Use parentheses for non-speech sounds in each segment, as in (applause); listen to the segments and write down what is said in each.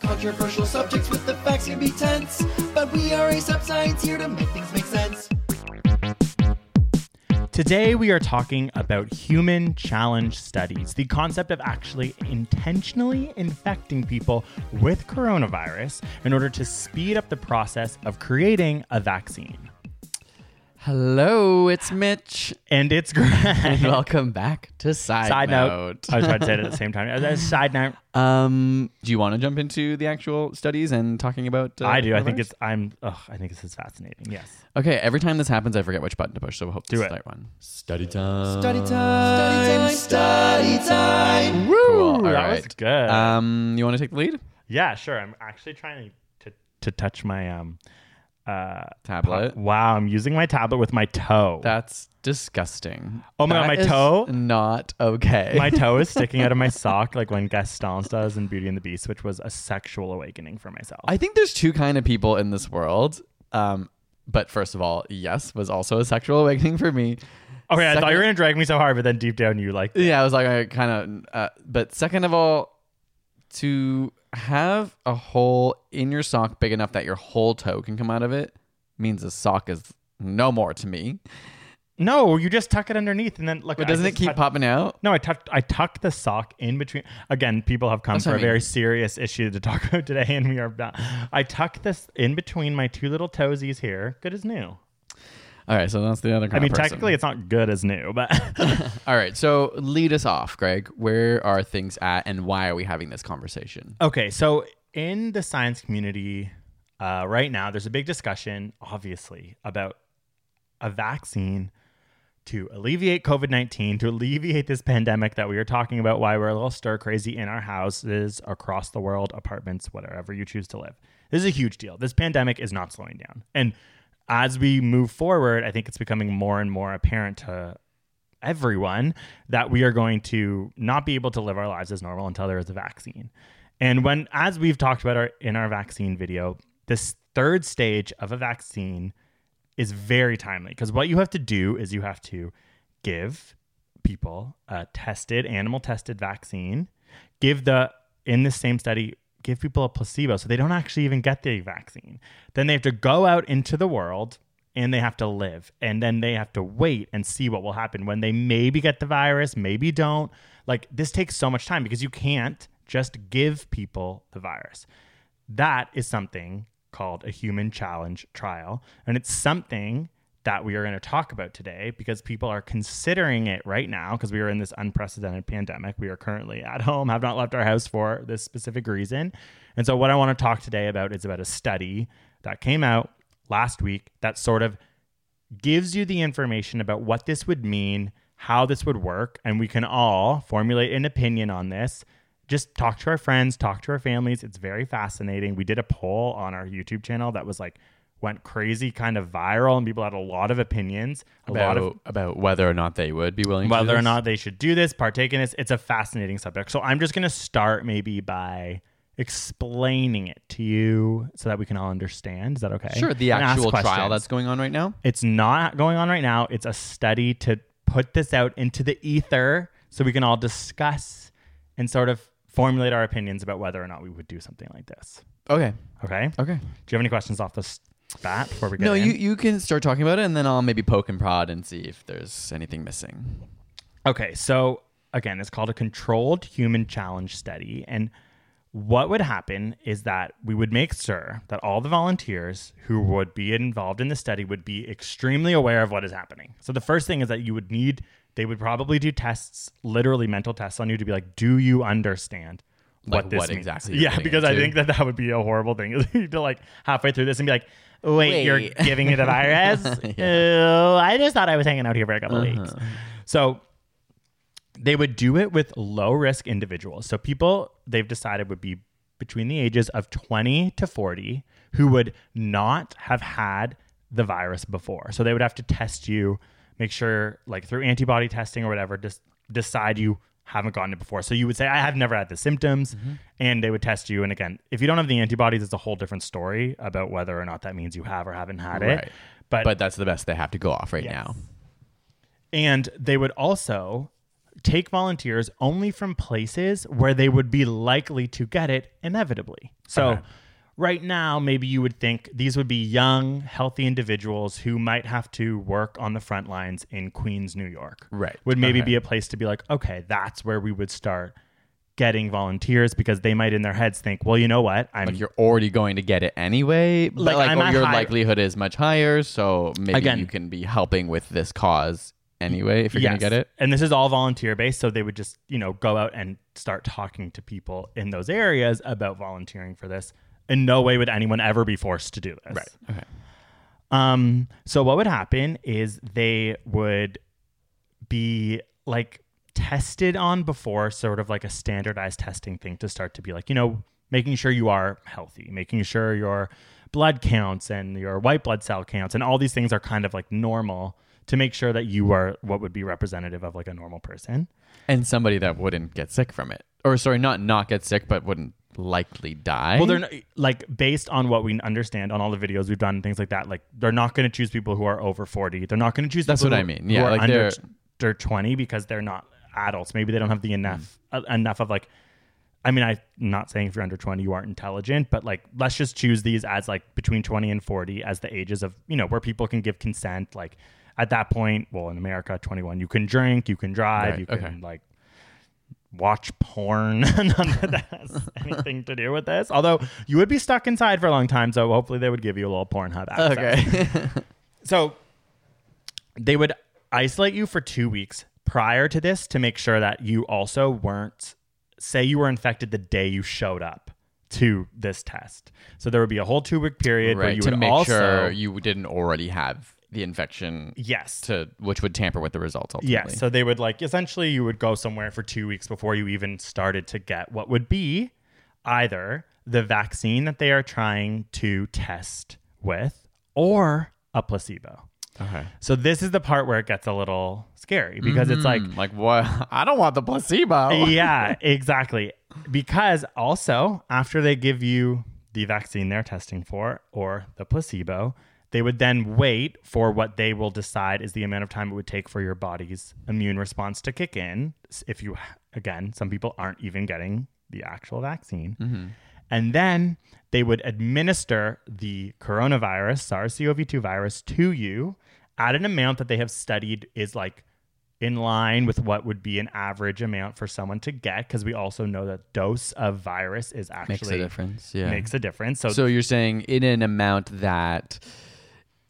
Controversial subjects with the facts can be tense, but we are AsapSCIENCE here to make things make sense. Today, we are talking about human challenge studies, the concept of actually intentionally infecting people with coronavirus in order to speed up the process of creating a vaccine. Hello, it's Mitch. And it's Greg. And welcome back to Side, Side note. Note. I was about to say it at the same time. Side note, Um, do you want to jump into the actual studies and talking about? Uh, I do. I think it's. I'm. Ugh, I think this is fascinating. Yes. okay. Every time this happens, I forget which button to push, so we hope to Do it. start one. Study time. Study time, study time, study time. Cool. All that right. was good. Um, you want to take the lead? yeah, sure. I'm actually trying to to, to touch my um uh Tablet. Wow, I'm using my tablet with my toe. That's disgusting. Oh my God, my is toe? Not okay. my toe is sticking out of my (laughs) sock like when Gaston does in Beauty and the Beast, which was a sexual awakening for myself. I think there's two kind of people in this world. Um, but first of all, yes, was also a sexual awakening for me. okay, I thought you second- were gonna drag me so hard, but then deep down you like Yeah, I was like, I kind of. Uh, but second of all, to have a hole in your sock big enough that your whole toe can come out of it means the sock is no more to me. No, you just tuck it underneath and then look. But doesn't it keep tuck- popping out? No, I tucked I tuck the sock in between. Again, people have come That's for a I mean. very serious issue to talk (laughs) about today, and we are not. I tuck this in between my two little toesies here. Good as new. All right, so that's the other kind I mean, technically, it's not good as new, but (laughs) All right, so lead us off, Greg. Where are things at, and why are we having this conversation? Okay, so in the science community uh, right now, there's a big discussion, obviously, about a vaccine to alleviate COVID 19, to alleviate this pandemic that we are talking about, why we're a little stir crazy in our houses, across the world, apartments, whatever you choose to live. This is a huge deal. This pandemic is not slowing down. And as we move forward, I think it's becoming more and more apparent to everyone that we are going to not be able to live our lives as normal until there is a vaccine. And when, as we've talked about our, in our vaccine video, this third stage of a vaccine is very timely because what you have to do is you have to give people a tested, animal tested vaccine, give the, in the same study, give people a placebo so they don't actually even get the vaccine. Then they have to go out into the world and they have to live and then they have to wait and see what will happen when they maybe get the virus, maybe don't. Like this takes so much time because you can't just give people the virus. That is something called a human challenge trial. And it's something that we are going to talk about today because people are considering it right now because we are in this unprecedented pandemic. We are currently at home, have not left our house for this specific reason. And so, what I want to talk today about is about a study that came out last week that sort of gives you the information about what this would mean, how this would work, and we can all formulate an opinion on this. Just talk to our friends, talk to our families. It's very fascinating. We did a poll on our YouTube channel that was like went crazy, kind of viral, and people had a lot of opinions, a lot About, of about whether or not they would be willing to do whether or this? not they should do this, partake in this. It's a fascinating subject. So I'm just going to start maybe by explaining it to you so that we can all understand. Is that okay? Sure, the And actual trial that's going on right now. It's not going on right now. It's a study to put this out into the ether so we can all discuss and sort of formulate our opinions about whether or not we would do something like this. Okay. Okay. Okay. Do you have any questions off the before we get No, in? you, you can start talking about it, and then I'll maybe poke and prod and see if there's anything missing. Okay, so again, it's called a controlled human challenge study. And what would happen is that we would make sure that all the volunteers who would be involved in the study would be extremely aware of what is happening. So the first thing is that you would need, they would probably do tests, literally mental tests on you to be like, do you understand what this what means? exactly Yeah, because I think that that would be a horrible thing (laughs) to like halfway through this and be like, wait, you're giving me the (laughs) virus? (laughs) Oh, I just thought I was hanging out here for a couple of weeks. So they would do it with low risk individuals. So people they've decided would be between the ages of 20 to 40 who would not have had the virus before. So they would have to test you, make sure like through antibody testing or whatever, just decide you haven't gotten it before. So you would say I have never had the symptoms mm-hmm. and they would test you and again, if you don't have the antibodies it's a whole different story about whether or not that means you have or haven't had Right. it. But But that's the best they have to go off right Yes. now. and they would also take volunteers only from places where they would be likely to get it inevitably. So, Okay. Right now, maybe you would think these would be young, healthy individuals who might have to work on the front lines in Queens, New York. Right. Would maybe Okay. be a place to be like, okay, that's where we would start getting volunteers because they might in their heads think, well, you know what? I'm Like you're already going to get it anyway, but Like, oh, your high- likelihood is much higher. So maybe Again- you can be helping with this cause anyway if you're gonna get it. And this is all volunteer based, so they would just, you know, go out and start talking to people in those areas about volunteering for this. In no way would anyone ever be forced to do this. Right. Okay. Um, so what would happen is they would be like tested on before, sort of like a standardized testing thing to start to be like, you know, making sure you are healthy, making sure your blood counts and your white blood cell counts and all these things are kind of like normal to make sure that you are what would be representative of like a normal person. And somebody that wouldn't get sick from it, or sorry, not not get sick, but wouldn't likely die. Well, they're not, like based on what we understand on all the videos we've done and things like that. Like they're not going to choose people who are over forty. They're not going to choose. That's what I mean. Yeah, like under, they're- under twenty because they're not adults. Maybe they don't have the enough uh, enough of like. I mean, I'm not saying if you're under 20 you aren't intelligent, but like let's just choose these as like between 20 and 40 as the ages of you know where people can give consent. Like at that point, well, in America, 21, you can drink, you can drive, Right, you can okay. like watch porn. (laughs) None of (laughs) that has anything to do with this. Although you would be stuck inside for a long time, so hopefully they would give you a little Pornhub access. okay. (laughs) So they would isolate you for two weeks prior to this to make sure that you also weren't, say, you were infected the day you showed up to this test. So there would be a whole two week period where you to would make also, sure you didn't already have the infection. yes, To which would tamper with the results. Ultimately. Yes. So they would like essentially you would go somewhere for two weeks before you even started to get what would be either the vaccine that they are trying to test with or a placebo. Okay. So this is the part where it gets a little scary because it's like mm-hmm. Like what? (laughs) I don't want the placebo. (laughs) yeah, exactly. Because also, after they give you the vaccine they're testing for or the placebo, they would then wait for what they will decide is the amount of time it would take for your body's immune response to kick in. If you, again, some people aren't even getting the actual vaccine. Mm-hmm. And then they would administer the coronavirus, SARS CoV 2 virus, to you at an amount that they have studied is like in line with what would be an average amount for someone to get because we also know that dose of virus is actually Makes a difference. Yeah. makes a difference. So, So you're saying in an amount that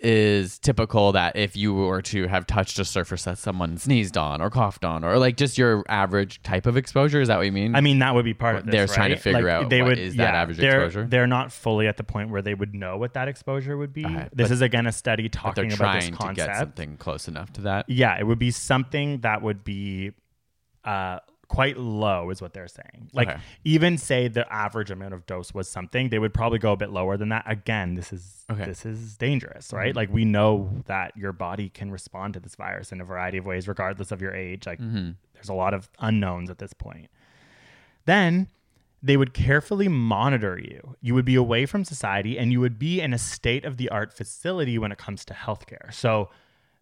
is typical that if you were to have touched a surface that someone sneezed on or coughed on or like just your average type of exposure is that what you mean I mean that would be part of this. They're trying to figure Like, out they what would, is that average they're, exposure? They're not fully at the point where they would know what that exposure would be. Okay, this is again a study talking they're about this trying to get something close enough to that Yeah, it would be something that would be uh, quite low, is what they're saying. Like, Okay. even say the average amount of dose was something, they would probably go a bit lower than that. Again, this is Okay. this is dangerous, right? Mm-hmm. Like, we know that your body can respond to this virus in a variety of ways, regardless of your age. Like, mm-hmm. there's a lot of unknowns at this point. Then they would carefully monitor you. You would be away from society and you would be in a state of the art facility when it comes to healthcare. So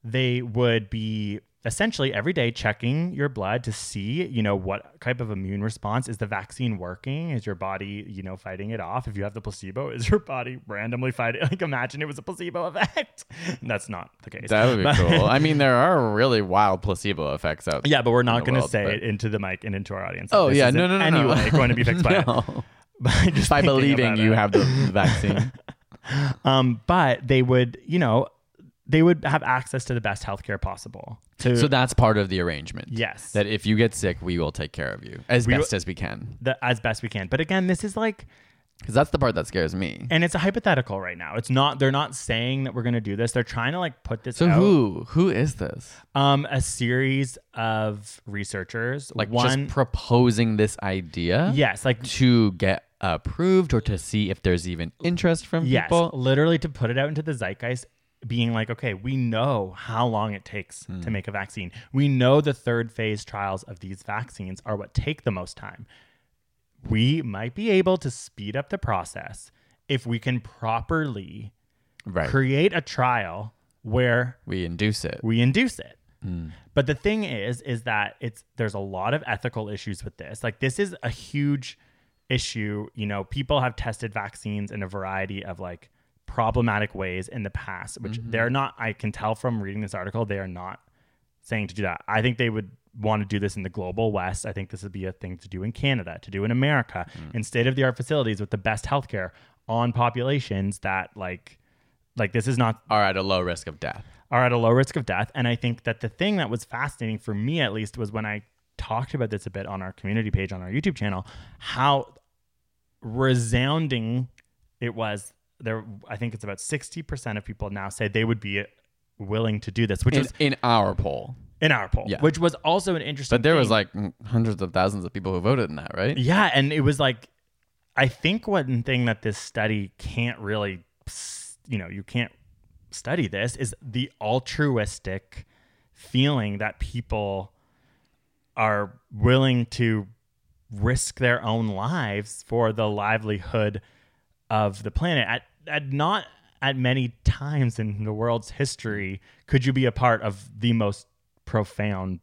they would be essentially every day checking your blood to see, you know, what type of immune response is the vaccine working? Is your body, you know, fighting it off? If you have the placebo, is your body randomly fighting? (laughs) Like, imagine it was a placebo effect. (laughs) That's not the case. That would be But- cool. I (laughs) mean, there are really wild placebo effects out. there. Yeah, but we're not going to say but- it into the mic and into our audience. Oh This yeah, no, no, no, no. Anyway, going to be fixed by it. By, just by believing you it. have the vaccine. Um, but they would, you know, they would have access to the best healthcare possible. To so that's part of the arrangement. Yes. That if you get sick, we will take care of you as We best will- as we can. the, as best we can. But again, this is like, Because that's the part that scares me. and it's a hypothetical right now. It's not. They're not saying that we're going to do this. They're trying to like put this. So out. who who is this? Um, a series of researchers, Like one. just proposing this idea? yes, like To get approved or to see if there's even interest from yes, people. literally to put it out into the zeitgeist. Being like, okay, we know how long it takes Hmm. to make a vaccine. We know the third phase trials of these vaccines are what take the most time. We might be able to speed up the process if we can properly Right. create a trial where we induce it. we induce it. But the thing is, is that it's there's a lot of ethical issues with this. Like this is a huge issue. You know, people have tested vaccines in a variety of like problematic ways in the past, which mm-hmm. they're not. I can tell from reading this article, they are not saying to do that. I think they would want to do this in the global west. I think this would be a thing to do in Canada, to do in America, mm. in state of the art facilities with the best healthcare on populations that like like this is not Are at a low risk of death. are at a low risk of death. And I think that the thing that was fascinating for me, at least, was when I talked about this a bit on our community page on our YouTube channel, how resounding it was. There, I think it's about sixty percent of people now say they would be willing to do this, which In, was in our poll. in our poll, Yeah. which was also an interesting. But there was like hundreds of thousands of people who voted in that, right? Yeah, and it was like, I think one thing that this study can't really, you know, you can't study this is the altruistic feeling that people are willing to risk their own lives for the livelihood of the planet. At, at not at many times in the world's history could you be a part of the most profound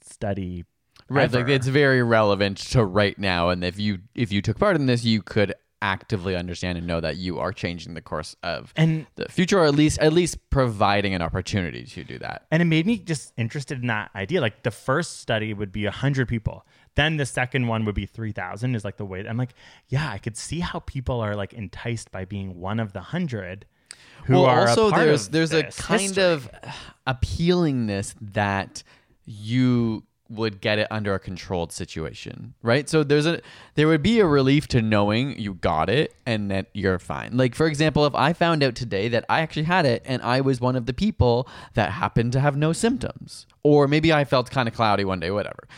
study Right, ever. like it's very relevant to right now, and if you if you took part in this, you could actively understand and know that you are changing the course of And- the future, or at least at least providing an opportunity to do that. And it made me just interested in that idea. Like the first study would be 100 people. Then the second one would be 3,000 is like the way. I'm like, yeah, I could see how people are like enticed by being one of the 100 who well, are also there's there's a kind history. of appealingness that you would get it under a controlled situation, right? So there's a there would be a relief to knowing you got it and that you're fine. Like for example, if I found out today that I actually had it and I was one of the people that happened to have no symptoms, or maybe I felt kind of cloudy one day, whatever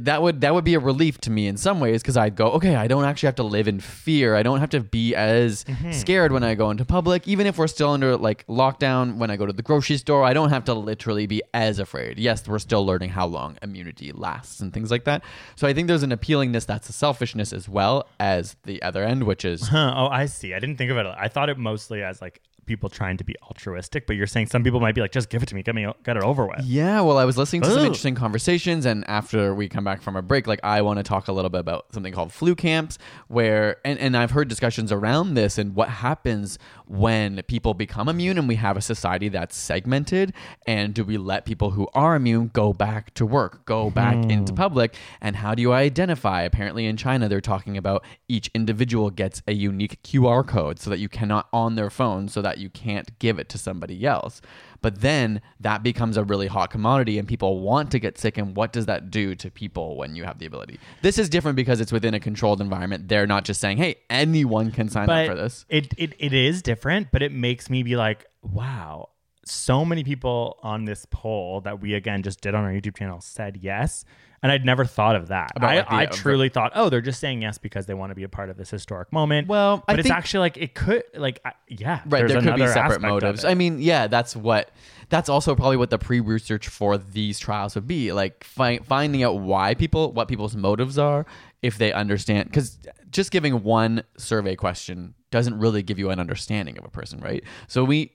that would that would be a relief to me in some ways because I'd go, okay, I don't actually have to live in fear. I don't have to be as Mm-hmm. scared when I go into public, even if we're still under like lockdown. When I go to the grocery store, I don't have to literally be as afraid. Yes, we're still learning how long immunity lasts and things like that. So I think there's an appealingness that's a selfishness as well as the other end, which is Huh, oh, I see. I didn't think of it. I thought it mostly as like people trying to be altruistic, but you're saying some people might be like, just give it to me, get me, get it over with. Yeah, well, I was listening to some interesting conversations, and after we come back from a break, like I want to talk a little bit about something called flu camps, where and, and I've heard discussions around this and what happens when people become immune and we have a society that's segmented, and do we let people who are immune go back to work, go back hmm. into public, and how do you identify? Apparently, in China, they're talking about each individual gets a unique QR code so that you cannot on their phone, so that you can't give it to somebody else. But then that becomes a really hot commodity and people want to get sick. And what does that do to people when you have the ability? This is different because it's within a controlled environment. They're not just saying, hey, anyone can sign but up for this. It, it it is different, but it makes me be like, wow, so many people on this poll that we again just did on our YouTube channel said yes. And I'd never thought of that. About, I, like, the- I uh, truly thought, oh, they're just saying yes because they want to be a part of this historic moment. Well, I but it's think- actually like it could, like, I, yeah, Right, there could be separate motives. I mean, yeah, that's what. That's also probably what the pre-research for these trials would be, like fi- finding out why people, what people's motives are, if they understand. Because just giving one survey question doesn't really give you an understanding of a person, right? So we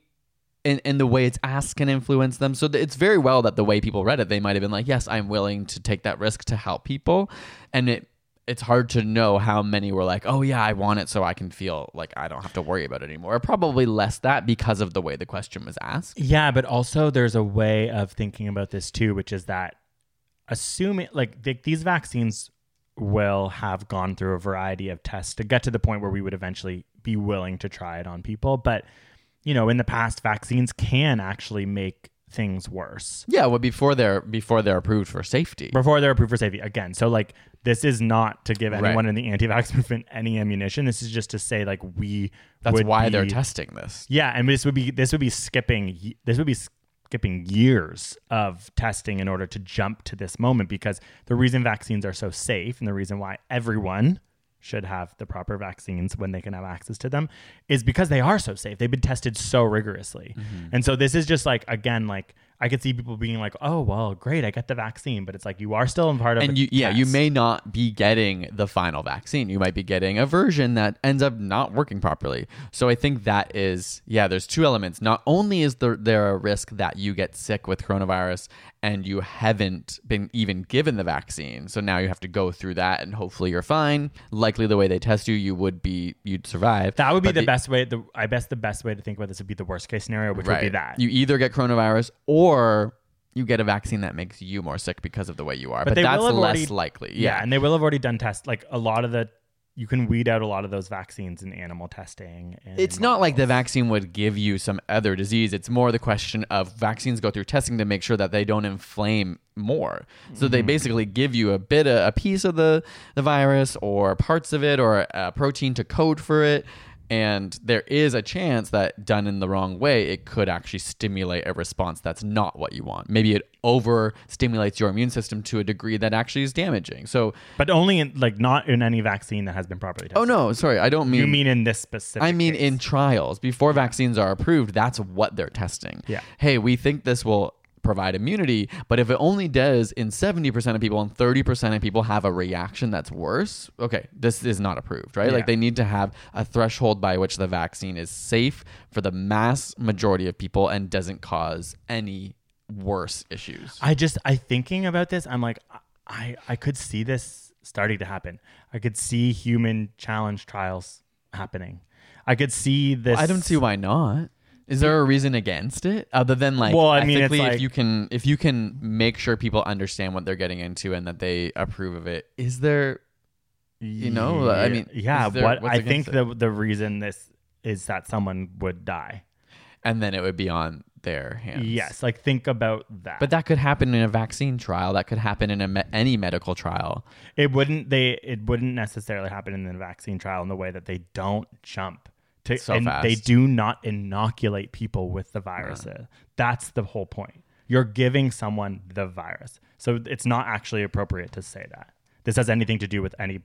and, and the way it's asked can influence them. So it's very well that the way people read it, they might have been like, yes, I'm willing to take that risk to help people. And it it's hard to know how many were like, oh yeah, I want it so I can feel like I don't have to worry about it anymore. Probably less that because of the way the question was asked. Yeah, but also there's a way of thinking about this too, which is that assuming like th- these vaccines will have gone through a variety of tests to get to the point where we would eventually be willing to try it on people. But you know, in the past, vaccines can actually make things worse Yeah, well before they're before they're approved for safety. before they're approved for safety. Again, so like this is not to give anyone Right. in the anti-vax movement (laughs) any ammunition. This is just to say like we. That's why they're testing this. Yeah, and this would be this would be skipping this would be skipping years of testing in order to jump to this moment because the reason vaccines are so safe and the reason why everyone should have the proper vaccines when they can have access to them is because they are so safe. They've been tested so rigorously. Mm-hmm. And so this is just like again like I could see people being like, "Oh, well, great, I got the vaccine," but it's like you are still in part of and the you yeah you may not be getting the final vaccine. You might be getting a version that ends up not working properly. So i think that is yeah there's two elements. Not only is there, there a risk that you get sick with coronavirus and you haven't been even given the vaccine so now you have to go through that and hopefully you're fine. Likely the way they test you you would be you'd survive. That would be But the, best way. The I guess the best way to think about this would be the worst case scenario, which would be that. you either get coronavirus or you get a vaccine that makes you more sick because of the way you are but, they that's less already- likely yeah. yeah and they will have already done tests. Like a lot of the, you can weed out a lot of those vaccines in animal testing. And It's not like the vaccine would give you some other disease. It's more the question of vaccines go through testing to make sure that they don't inflame more. So Mm-hmm. they basically give you a bit of a piece of the the virus or parts of it or a protein to code for it. And there is a chance that done in the wrong way, it could actually stimulate a response that's not what you want. Maybe it over stimulates your immune system to a degree that actually is damaging. So, but only in like not in any vaccine that has been properly tested. oh no, sorry, I don't mean you mean in this specific? I mean, case. in trials, before vaccines are approved, that's what they're testing. Yeah. Hey, we think this will provide immunity, but if it only does in 70% of people and 30% of people have a reaction that's worse, okay, this is not approved, right? Yeah. Like they need to have a threshold by which the vaccine is safe for the mass majority of people and doesn't cause any worse issues. I just I thinking about this. I'm like, I I could see this starting to happen. I could see human challenge trials happening. I could see this. I don't see why not. Is there a reason against it other than like Well, I mean, ethically, like- if you can if you can make sure people understand what they're getting into and that they approve of it, is there you know, I mean, yeah. there- what I think against the the reason this is that someone would die. and then it would be on their hands. Yes, like think about that. But that could happen in a vaccine trial. That could happen in a me- any medical trial. it wouldn't they it wouldn't necessarily happen in the vaccine trial in the way that they don't jump to So and fast. they do not inoculate people with the virus. That's the whole point. You're giving someone the virus. So it's not actually appropriate to say that. This has anything to do with any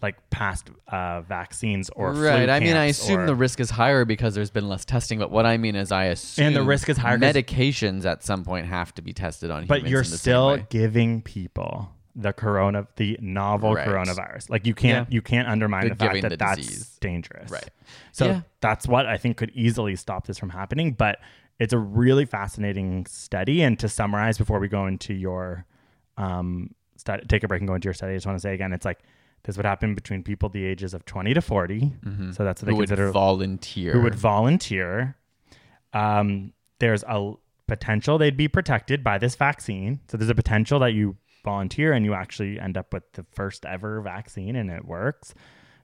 like past uh, vaccines or flu right. I mean, I assume or- the risk is higher because there's been less testing. But what I mean is, I assume And the risk is higher. Medications at some point have to be tested on but humans. you're in the same still giving people the corona the novel Right. coronavirus like you can't Yeah. you can't undermine the fact that the that's disease. dangerous Right. so Yeah. that's what i think could easily stop this from happening but it's a really fascinating study and to summarize before we go into your um stu- take a break and go into your study i just want to say again it's like this would happen between people the ages of 20 to 40 so that's what they who would consider volunteer. who would volunteer. Um, there's a potential they'd be protected by this vaccine. So there's a potential that you volunteer and you actually end up with the first ever vaccine and it works.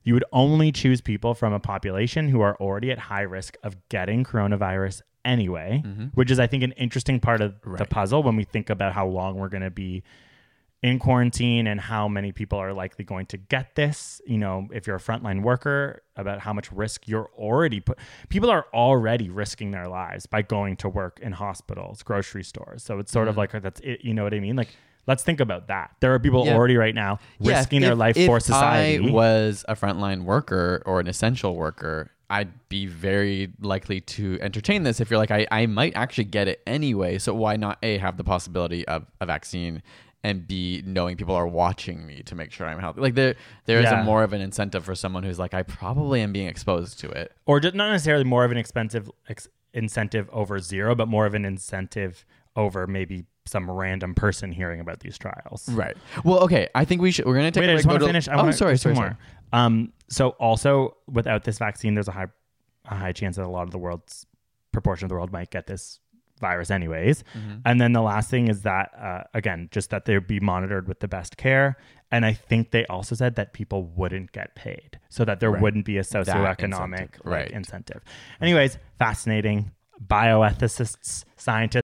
You would only choose people from a population who are already at high risk of getting coronavirus anyway, mm-hmm. which is, I think, an interesting part of the puzzle when we think about how long we're going to be in quarantine and how many people are likely going to get this. You know, if you're a frontline worker, about how much risk you're already put. People are already risking their lives by going to work in hospitals, grocery stores. So it's sort of mm-hmm. like that's it. You know what I mean? Like, let's think about that. There are people Yeah. already right now Yeah, risking their life if for society. If I was a frontline worker or an essential worker, I'd be very likely to entertain this if you're like, I, I might actually get it anyway. So why not A, have the possibility of a vaccine and B, knowing people are watching me to make sure I'm healthy? Like there there is Yeah. a more of an incentive for someone who's like, I probably am being exposed to it. or just not necessarily more of an expensive ex- incentive over zero, but more of an incentive over maybe some random person hearing about these trials. Right. Well, okay. I think we should. We're gonna take. Wait, a I break, just want to finish. I oh, want sorry, sorry, two sorry. more. Um, so also without this vaccine, there's a high, a high chance that a lot of the world's proportion of the world might get this virus anyways. Mm-hmm. And then the last thing is that uh, again, just that they would be monitored with the best care. And I think they also said that people wouldn't get paid, so that there Right. wouldn't be a socioeconomic incentive, like, right. incentive. Anyways, fascinating. Bioethicists, scientists.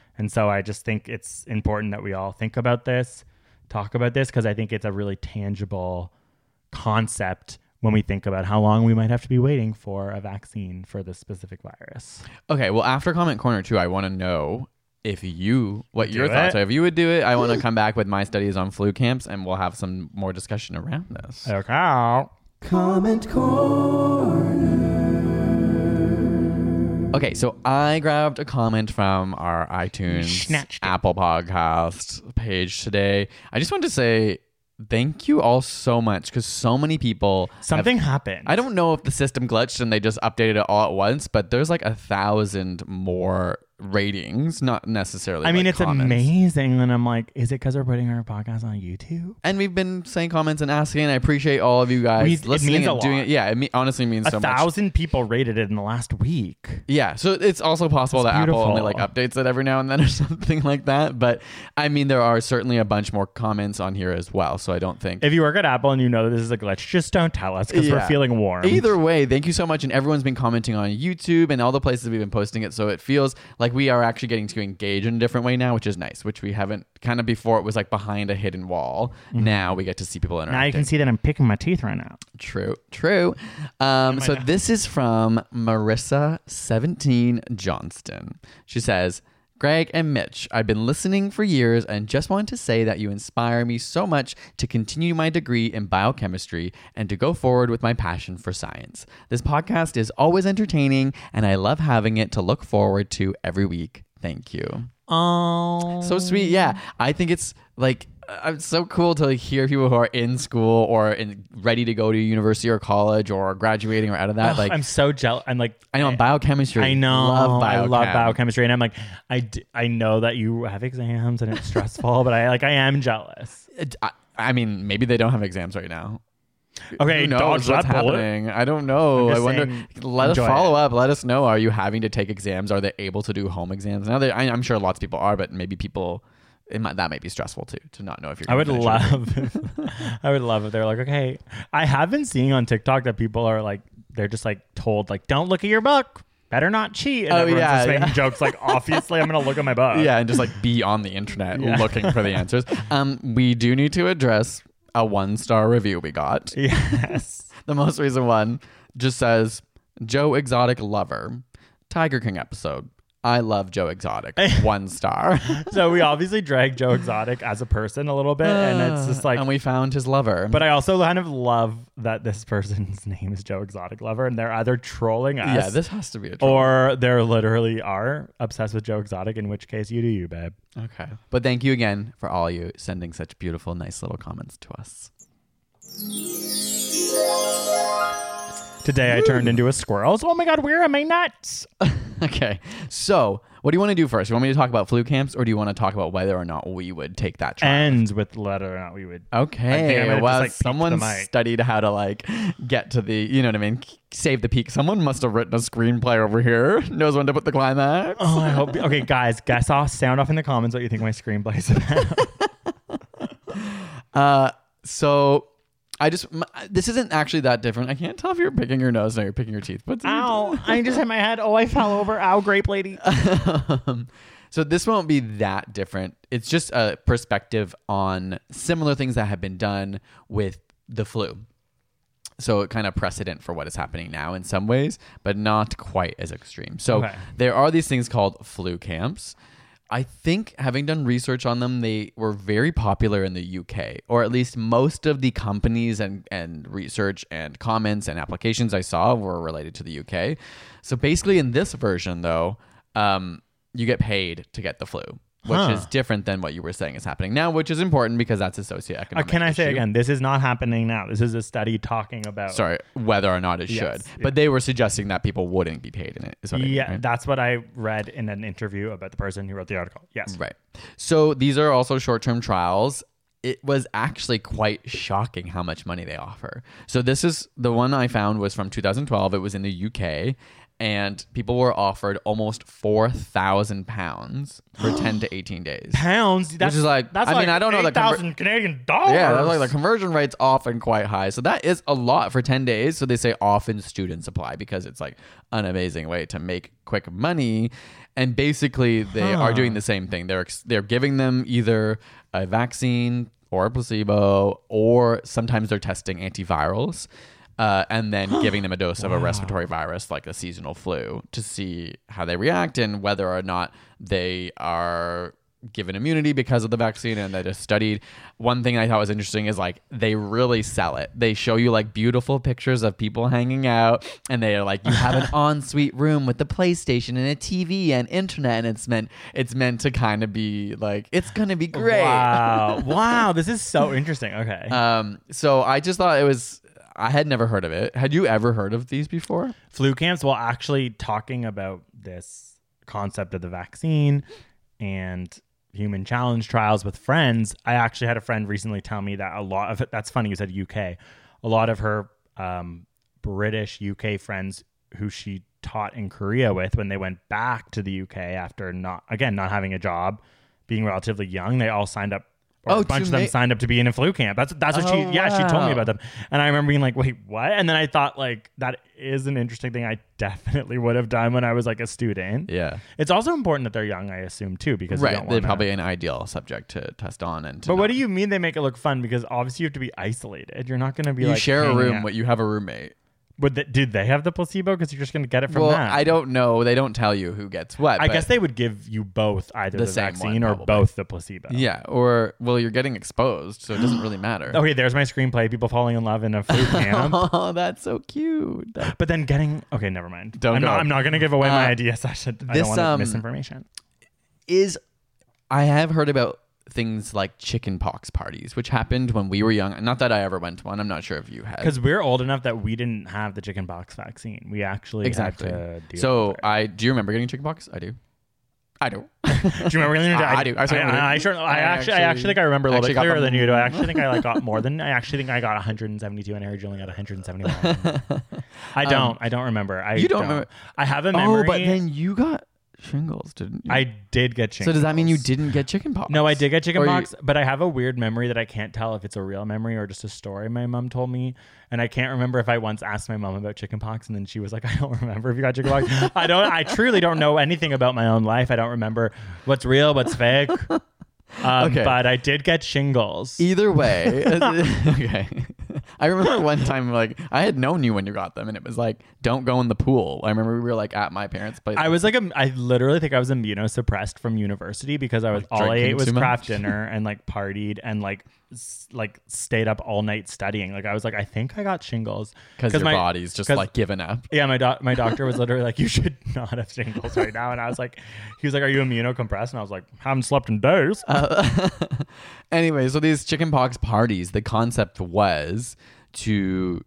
and so i just think it's important that we all think about this talk about this because i think it's a really tangible concept when we think about how long we might have to be waiting for a vaccine for this specific virus Okay. Well, after comment corner two, I want to know if you what Do your thoughts it? are. If you would do it, I want to come back with my studies on flu camps, and we'll have some more discussion around this. okay Comment corner. Okay, so I grabbed a comment from our iTunes. Apple Podcast page today. I just wanted to say thank you all so much because so many people have- something happened I don't know if the system glitched and they just updated it all at once, but there's like a thousand more ratings, not necessarily. I mean, like it's comments. amazing. And I'm like, is it because we're putting our podcast on YouTube? And we've been saying comments and asking. And I appreciate all of you guys We- listening a and doing lot. it. Yeah, it me- honestly means A so much. thousand people rated it in the last week. Yeah, so it's also possible That's that Apple only like updates it every now and then or (laughs) something like that. But I mean, there are certainly a bunch more comments on here as well. So I don't think. If you work at Apple and you know this is a glitch, just don't tell us because we're feeling warm. Either way, thank you so much. And everyone's been commenting on YouTube and all the places we've been posting it. So it feels like we are actually getting to engage in a different way now, which is nice, which we haven't kind of before it was like behind a hidden wall. Now we get to see people interacting. Now you can see that I'm picking my teeth right now. True, true. Um, so this is from Marissa17 Johnston. She says, Greg and Mitch, I've been listening for years and just want to say that you inspire me so much to continue my degree in biochemistry and to go forward with my passion for science. This podcast is always entertaining and I love having it to look forward to every week. Thank you. Oh, So sweet. Yeah. I think it's like it's so cool to like, hear people who are in school or in, ready to go to university or college or graduating or out of that. Oh, like I'm so jealous. I'm like, I know in eh, biochemistry. I know. Love I love biochemistry, and I'm like, I, d- I know that you have exams and it's stressful, but I like I am jealous. (laughs) I, I mean, maybe they don't have exams right now. Okay, Who knows dodge what's that bullet. happening? I don't know. I'm I wonder. saying, let us follow it. up. Let us know. Are you having to take exams? Are they able to do home exams now? They, I, I'm sure lots of people are, but maybe people. It might, that might be stressful too to not know if you're. I would love, (laughs) (laughs) I would love if they're like, okay. I have been seeing on TikTok that people are like, they're just like told like, don't look at your book, better not cheat. And Oh, everyone's yeah, just making yeah. jokes like, (laughs) obviously, I'm gonna look at my book. yeah, and just like be on the internet Yeah. looking for the answers. Um, we do need to address a one star review we got. Yes. The most recent one just says Joe Exotic lover, Tiger King episode. I love Joe Exotic. (laughs) one star. (laughs) so we obviously drag Joe Exotic as a person a little bit, and it's just like. and we found his lover. but I also kind of love that this person's (laughs) name is Joe Exotic Lover, and they're either trolling us, yeah, this has to be a troll. or they're literally are obsessed with Joe Exotic. In which case, you do you, babe. Okay. But thank you again for all you sending such beautiful, nice little comments to us. Today I turned into a squirrel. So, oh my god, where are my nuts? (laughs) okay. So What do you want to do first? You want me to talk about flu camps, or do you want to talk about whether or not we would take that trial? Ends with whether or not we would. Okay. Well, just, like, someone studied how to like get to the, you know what I mean, save the peak. Someone must have written a screenplay over here. (laughs) Knows when to put the climax. Oh, I hope. Okay, guys, guess off. Sound off in the comments what you think my screenplay is about. (laughs) Uh, so I just this isn't actually that different. I can't tell if you're picking your nose or you're picking your teeth. But Ow! I just hit my head. Oh, I fell over. Ow, grape lady. (laughs) um, so this won't be that different. It's just a perspective on similar things that have been done with the flu. So kind of precedent for what is happening now in some ways, but not quite as extreme. So Okay. there are these things called flu camps. I think having done research on them, they were very popular in the UK, or at least most of the companies and, and research and comments and applications I saw were related to the UK. So basically, in this version, though, um, you get paid to get the flu, which Huh. is different than what you were saying is happening now, which is important because that's a socioeconomic. Uh, can I say again? This is not happening now. This is a study talking about. Sorry, whether or not it Yes. should. But they were suggesting that people wouldn't be paid in it. Is what I mean, Yeah, right? that's what I read in an interview about the person who wrote the article. Yes. Right. So these are also short term trials. It was actually quite shocking how much money they offer. So this is the one I found was from 2012. It was in the UK. And people were offered almost four thousand pounds for (gasps) ten to eighteen days. Pounds. That's, is like- that's I mean, like I don't know the conver- Canadian dollars. Yeah, that's like the conversion rate's often quite high. So that is a lot for 10 days. So they say often students apply because it's like an amazing way to make quick money. And basically they are doing the same thing. They're they're giving them either a vaccine or a placebo or sometimes they're testing antivirals. Uh, and then (gasps) giving them a dose of a respiratory virus like a seasonal flu to see how they react and whether or not they are given immunity because of the vaccine and they just studied one thing i thought was interesting is like they really sell it they show you like beautiful pictures of people hanging out and they're like you have an (laughs) ensuite room with the playstation and a tv and internet and it's meant it's meant to kind of be like it's gonna be great Wow. (laughs) wow. This is so interesting. Okay. um so i just thought it was i had never heard of it. Had you ever heard of these before? Flu camps while actually talking about this concept of the vaccine and human challenge trials with friends i actually had a friend recently tell me that a lot of that's funny you said uk a lot of her um, british uk friends who she taught in korea with when they went back to the uk after not again not having a job being relatively young they all signed up or Oh, a bunch of them ma- signed up to be in a flu camp. That's that's what she Oh, yeah, she told me about them. And I remember being like, wait, what? And then I thought like that is an interesting thing I definitely would have done when I was like a student. yeah It's also important that they're young, I assume, too, because you right they're probably an ideal subject to test on and to But what do you mean they make it look fun? Because obviously you have to be isolated. You're not going to be you like share a room out. but you have a roommate Would they, did they have the placebo? Because you're just going to get it from that. well, them. I don't know. They don't tell you who gets what. I guess they would give you both either The the, vaccine one, or both the placebo. Yeah, or well, you're getting exposed, so it doesn't really (gasps) matter. Okay, there's my screenplay. People falling in love in a flu camp. (laughs) oh, that's so cute. But then getting okay, never mind. Don't I'm go. not, I'm not going to give away my Uh, ideas. (laughs) I should. I this, don't want um, misinformation. Is I have heard about things like chicken pox parties, which happened when we were young. Not that I ever went to one. I'm not sure if you had. Because we're old enough that we didn't have the chicken pox vaccine. We actually exactly. Had to deal So. I do you remember getting chicken pox? I do. I do. (laughs) do you remember getting? (laughs) I- I do. I I. I, I, sure, I, I actually, I actually- actually think I remember a little bit clearer than you do. I actually think I like (laughs) got more than. I actually think I got 172, and you only got 171. I don't. I don't remember. I Um, you don't remember- I have a memory. Oh, but then you got shingles, didn't you? I did get shingles. so does that mean you didn't get chicken pox? No, I did get Or you- chickenpox, but I have a weird memory that I can't tell if it's a real memory or just a story my mom told me. And I can't remember if I once asked my mom about chickenpox and then she was like, (laughs) I don't remember if you got chickenpox. I don't, I truly don't know anything about my own life. I don't remember what's real, what's fake. (laughs) Um, Okay. But I did get shingles. Either way, (laughs) okay. (laughs) I remember one time, like I had known you when you got them, and it was like, "Don't go in the pool." I remember we were like at my parents' place. I was like, a, I literally think I was immunosuppressed from university because I was all I drinking ate was too much? Kraft Dinner (laughs) and like partied and like like stayed up all night studying. Like I was like, I think I got shingles because your my- body's just like given up. Yeah, my doc- my doctor was literally like, "You should (laughs) not have shingles right now," and I was like, "He was like, are you immunocompressed?" And I was like, "Haven't slept in days." Uh, (laughs) anyway, so these chickenpox parties, the concept was to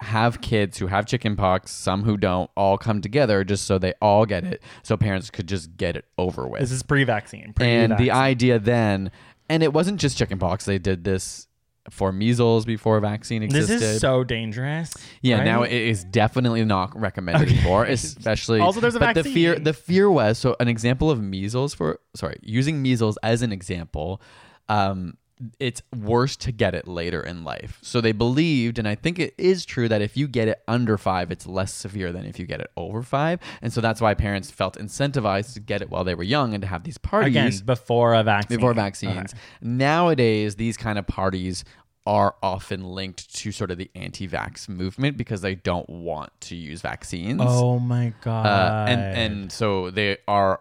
have kids who have chickenpox, some who don't, all come together just so they all get it, so parents could just get it over with. This is pre-vaccine. and the idea then, and it wasn't just chickenpox. They did this for measles before vaccine existed. This is so dangerous. Yeah, right? now it is definitely not recommended anymore, (laughs) especially. Also, there's a but the fear, the fear was so an example of measles for sorry, using measles as an example. Um, it's worse to get it later in life. So they believed, and I think it is true that if you get it under five, it's less severe than if you get it over five. And so that's why parents felt incentivized to get it while they were young and to have these parties again before a vaccine. before vaccines. Okay. Nowadays, these kind of parties are often linked to sort of the anti-vax movement because they don't want to use vaccines. Oh my god. Uh, and and so they are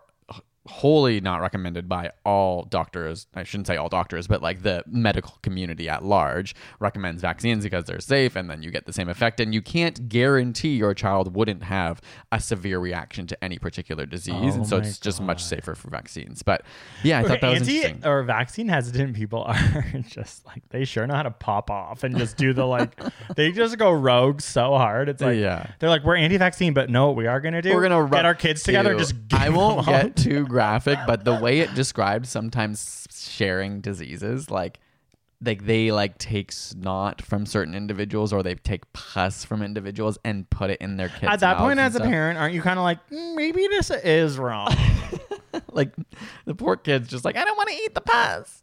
wholly not recommended by all doctors. I shouldn't say all doctors, but like the medical community at large recommends vaccines because they're safe and then you get the same effect. And you can't guarantee your child wouldn't have a severe reaction to any particular disease. Oh and so oh my it's just much safer for vaccines. But yeah, I thought that was Anti interesting. or vaccine hesitant people (laughs) are just like they sure know how to pop off and just do the like (laughs) they just go rogue so hard. It's like Yeah. they're like we're anti-vaccine, but no, what we are gonna do. We're gonna get our kids together. and Just I won't get too graphic, but the way it described sometimes sharing diseases, like like they like take snot from certain individuals or they take pus from individuals and put it in their kids. At that point, as a parent, aren't you kind of like "Mm, maybe this is wrong? (laughs) like the poor kid's just like I don't want to eat the pus.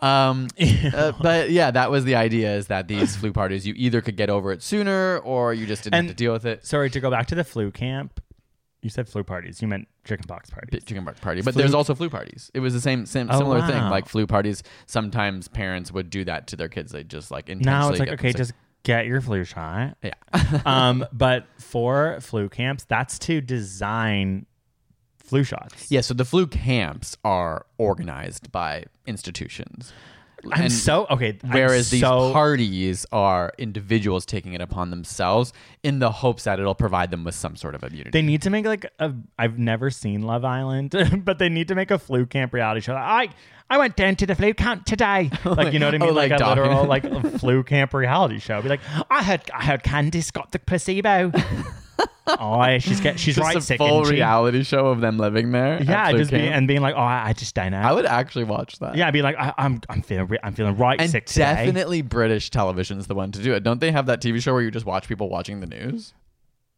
Um, (laughs) uh, but yeah, that was the idea: is that these flu parties, you either could get over it sooner or you just didn't And- have to deal with it. Sorry to go back to the flu camp. You said flu parties. You meant chickenpox parties. chicken park party. But Flu- there's also flu parties. It was the same, same Oh, similar thing. wow. Like flu parties, sometimes parents would do that to their kids. They just like. Now it's like get them okay, sick. just get your flu shot. yeah. (laughs) (laughs) um, but for flu camps, that's to design flu shots. yeah. So the flu camps are organized by institutions. I'm And so okay. Whereas these parties are individuals taking it upon themselves in the hopes that it'll provide them with some sort of immunity. they need to make like a. I've never seen Love Island, (laughs) but they need to make a flu camp reality show. I I went down to the flu camp today. (laughs) Like you know what I Oh, mean? like, like a literal like a (laughs) flu camp reality show. Be like, I heard I heard Candice got the placebo. Oh, she's get she's just right a sick. full reality show of them living there. Yeah, just be, camp. and being like, oh, I, I just don't know. I would actually watch that. yeah, I'd be like, I, I'm I'm feeling I'm feeling right And sick today. definitely British television is the one to do it. Don't they have that TV show where you just watch people watching the news?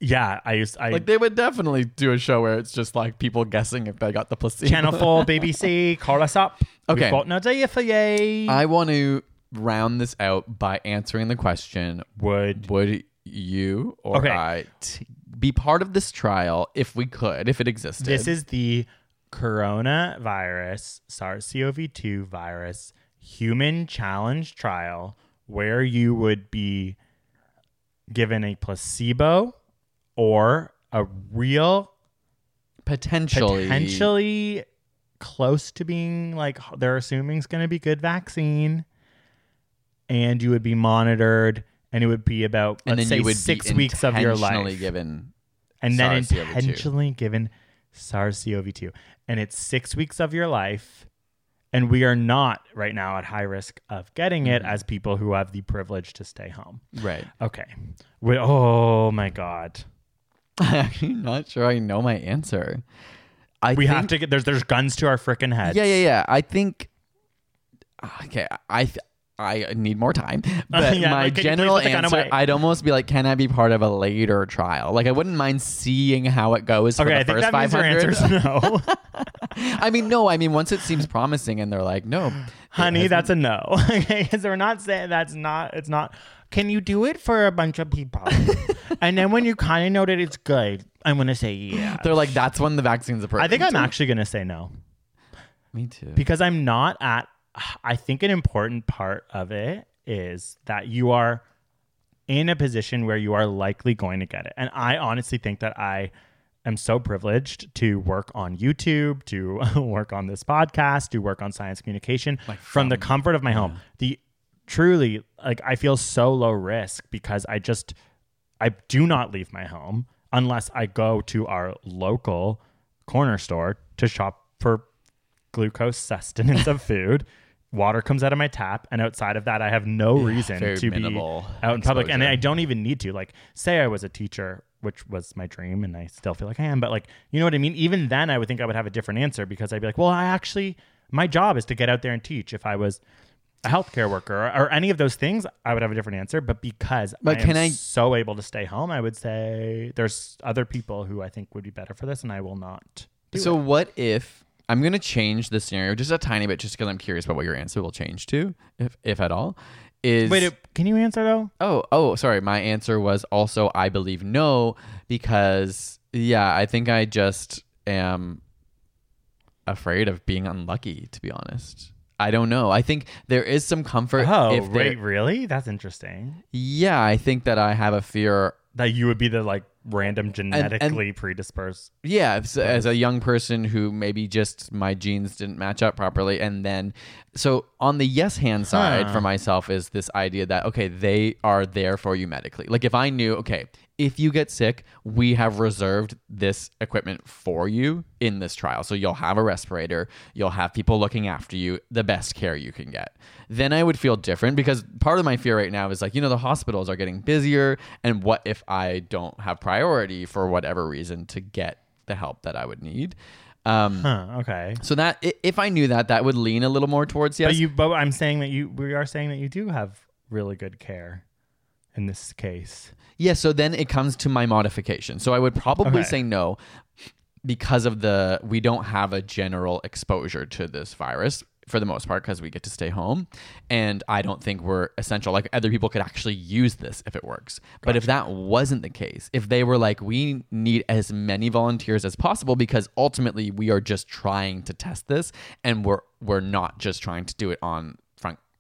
Yeah, I used I Like they would definitely do a show where it's just like people guessing if they got the placebo. Channel Four, (laughs) BBC, call us up. Okay. We've got an idea for you. I want to round this out by answering the question: would Would you or Okay. I t- be part of this trial if we could, if it existed? this is the coronavirus SARS-CoV-2 virus human challenge trial where you would be given a placebo or a real potentially potentially close to being like they're assuming is going to be good vaccine and you would be monitored and it would be about and let's say six weeks of your intentionally life given and then SARS-CoV-2. intentionally given SARS-CoV-2 and it's 6 weeks of your life and we are not right now at high risk of getting it Mm-hmm. as people who have the privilege to stay home. right. Okay. We, oh my god. (laughs) I'm actually not sure I know my answer. I We think, have to get there's there's guns to our freaking heads. Yeah, yeah, yeah. I think. Okay, I I need more time, (laughs) but Yeah, my like, can you please general put the gun answer. I'd almost be like, can I be part of a later trial? Like, I wouldn't mind seeing how it goes for Okay, the I first that means your 500. answer is no. (laughs) I mean, no. I mean, once it seems promising, and they're like, no, (sighs) Honey, that's a no. (laughs) Okay, because we're not saying that's not. It's not. Can you do it for a bunch of people? and then when you kind of know that it's good, I'm gonna say yeah. They're like, that's when the vaccine's appropriate. I think I'm actually gonna say no Me too. because I'm not at. I think an important part of it is that you are in a position where you are likely going to get it, and I honestly think that I am so privileged to work on YouTube, to (laughs) work on this podcast, to work on science communication from the comfort of my home. The truly like I feel so low risk because I just I do not leave my home unless I go to our local corner store to shop for glucose sustenance of (laughs) food water comes out of my tap, and outside of that, I have no reason to minimal be out in public, and. I don't even need to. Like, say I was a teacher, which was my dream, and I still feel like I am, but like, you know what I mean? Even then, I would think I would have a different answer because I'd be like, well, I actually, my job is to get out there and teach. If I was a healthcare worker or, or any of those things, I would have a different answer. But because But I can am I- so able to stay home, I would say there's other people who I think would be better for this, and I will not. Do so it. what if I'm going to change the scenario just a tiny bit, just because I'm curious about what your answer will change to, if if at all. Is wait, it- can you answer though? Oh, oh, sorry. My answer was also I believe no because yeah, I think I just am afraid of being unlucky to be honest. I don't know. I think there is some comfort Oh, if wait, really? That's interesting. Yeah, I think that I have a fear That you would be the like random genetically predisposed. Yeah, as, as a young person who maybe just my genes didn't match up properly, and then so on the yes hand side Huh. for myself is this idea that okay, they are there for you medically. Like if I knew, okay, if you get sick, we have reserved this equipment for you in this trial, so you'll have a respirator, you'll have people looking after you, the best care you can get. Then I would feel different because part of my fear right now is like you know the hospitals are getting busier, and what if I don't have priority for whatever reason to get the help that I would need. Um, Huh, okay. so that if I knew that, that would lean a little more towards yes. But you but I'm saying that you we are saying that you do have really good care in this case. yeah. So then it comes to my modification. So I would probably Okay. say no because of the we don't have a general exposure to this virus for the most part because we get to stay home and i don't think we're essential like other people could actually use this if it works but if that wasn't the case if they were like we need as many volunteers as possible because ultimately we are just trying to test this and we're we're not just trying to do it on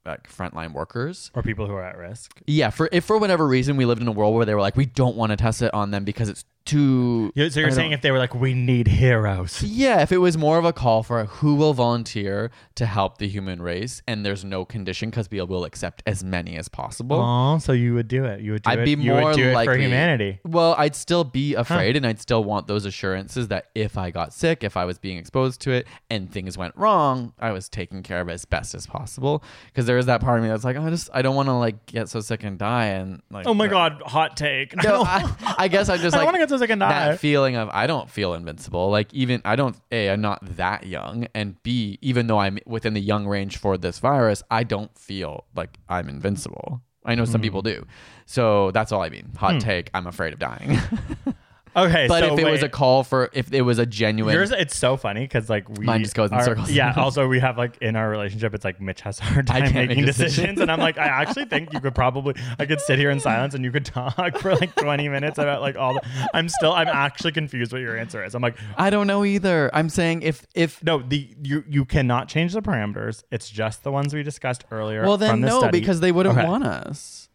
like frontline workers Or people who are at risk. yeah for if for whatever reason we lived in a world where they were like we don't want to test it on them because it's Yeah, So you're I saying if they were like, we need heroes. yeah, if it was more of a call for who will volunteer to help the human race, and there's no condition because we will accept as many as possible. Oh, so you would do it. You would do I'd it. be more would do it likely for humanity. Well, I'd still be afraid, and I'd still want those assurances that if I got sick, if I was being exposed to it, and things went wrong, I was taken care of as best as possible. Because there is that part of me that's like, oh, I just I don't want to like get so sick and die, and like, Oh my god, hot take. No, (laughs) I, I guess I just like don't wanna get so sick and die. that feeling of I don't feel invincible. Like even I don't a I'm not that young, and b even though I'm within the young range for this virus, I don't feel like I'm invincible. I know some Hmm. people do, so that's all I mean. Hot take: I'm afraid of dying. (laughs) okay, but so if it was a call for, if it was a genuine, Yours, it's so funny because like we Mine just goes in are- circles. Yeah. (laughs) Also, we have like in our relationship, it's like Mitch has a hard time making make decisions. decisions, and I'm like, I actually think you could probably, I could sit here in silence and you could talk for like 20 minutes about like all. the I'm still, I'm actually confused what your answer is. I'm like, I don't know either. I'm saying if if no, the you you cannot change the parameters. It's just the ones we discussed earlier. well then no study. because they wouldn't Okay. want us.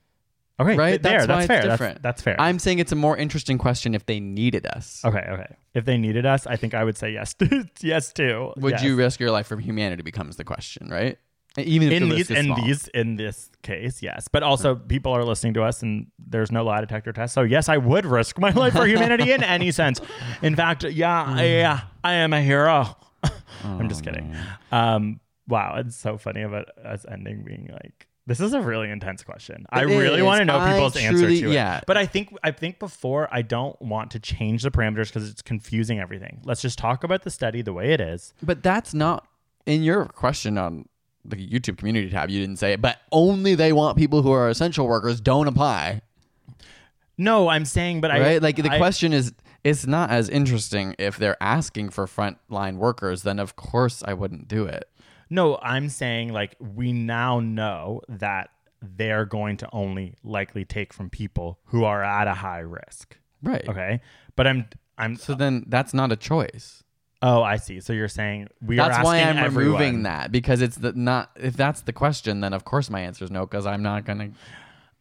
Okay, Right? There, That's that's fair. That's, different. that's fair. I'm saying it's a more interesting question if they needed us. okay. Okay. If they needed us, I think I would say yes. (laughs) to- yes too. Would Yes. you risk your life for humanity becomes the question, right? Even if in the these in small. these in this case yes but also people are listening to us and there's no lie detector test so yes i would risk my life for humanity in (laughs) any sense in fact yeah yeah i am a hero (laughs) i'm just kidding um wow it's so funny about us ending being like this is a really intense question. I really is. want to know I people's answer to it. yeah. But I think I think before I don't want to change the parameters because it's confusing everything. Let's just talk about the study the way it is. But that's not in your question on the YouTube community tab. You didn't say it, but only they want people who are essential workers. Don't apply, No, I'm saying, but I right? Like the I- question is, it's not as interesting if they're asking for frontline workers. Then of course I wouldn't do it. No, I'm saying like we now know that they're going to only likely take from people who are at a high risk. Right. Okay. But I'm I'm So then that's not a choice. oh I see. So you're saying we are That's why I'm everyone. removing that because it's the not. If that's the question, then of course my answer is no because I'm not gonna.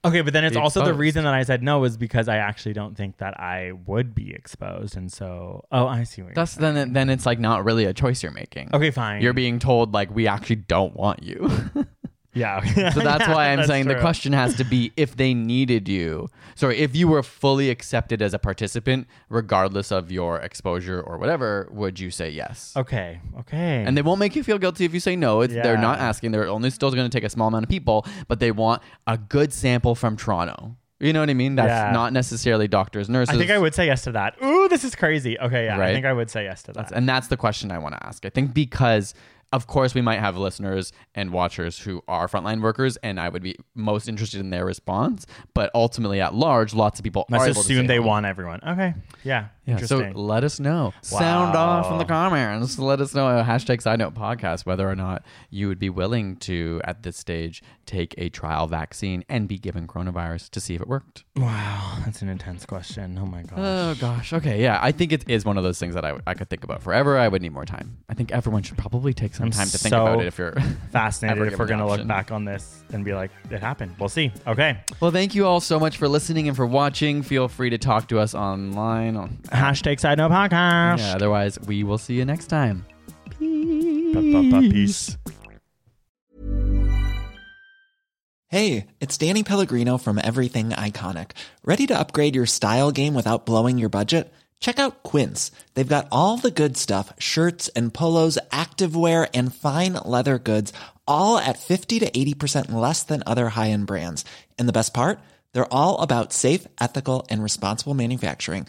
Okay, but then it's also the exposed. reason that I said no is because I actually don't think that I would be exposed, and so oh, I see what you're That's saying. then. Then it's like not really a choice you're making. Okay, fine. You're being told like we actually don't want you. (laughs) Yeah. (laughs) So that's why I'm That's saying the question has to be if they needed you. Sorry, if you were fully accepted as a participant, regardless of your exposure or whatever, would you say yes? Okay. Okay. And they won't make you feel guilty if you say no. It's, They're not asking. They're only still going to take a small amount of people, but they want a good sample from Toronto. You know what I mean? That's Yeah. not necessarily doctors, nurses. I think I would say yes to that. Ooh, this is crazy. Okay, yeah. Right? I think I would say yes to that. That's, and that's the question I want to ask. I think because, of course, we might have listeners and watchers who are frontline workers, and I would be most interested in their response. But ultimately, at large, lots of people Let's are able assume they no. want everyone. Okay. Yeah. Yeah, so let us know. Sound off in the comments. Let us know. Uh, hashtag side note podcast whether or not you would be willing to, at this stage, take a trial vaccine and be given coronavirus to see if it worked. wow, that's an intense question. Oh my gosh. Oh gosh. Okay. Yeah, I think it is one of those things that I, I could think about forever. I would need more time. I think everyone should probably take some I'm time to think about it if you're (laughs) Fascinated if we're gonna look back on this and be like, it happened. We'll see. Okay. Well, thank you all so much for listening and for watching. Feel free to talk to us online. On, Hashtag side note podcast. yeah, otherwise, we will see you next time. Peace. Hey, it's Danny Pellegrino from Everything Iconic. Ready to upgrade your style game without blowing your budget? Check out Quince. They've got all the good stuff shirts and polos, activewear, and fine leather goods, all at 50 to 80% less than other high end brands. And the best part? They're all about safe, ethical, and responsible manufacturing.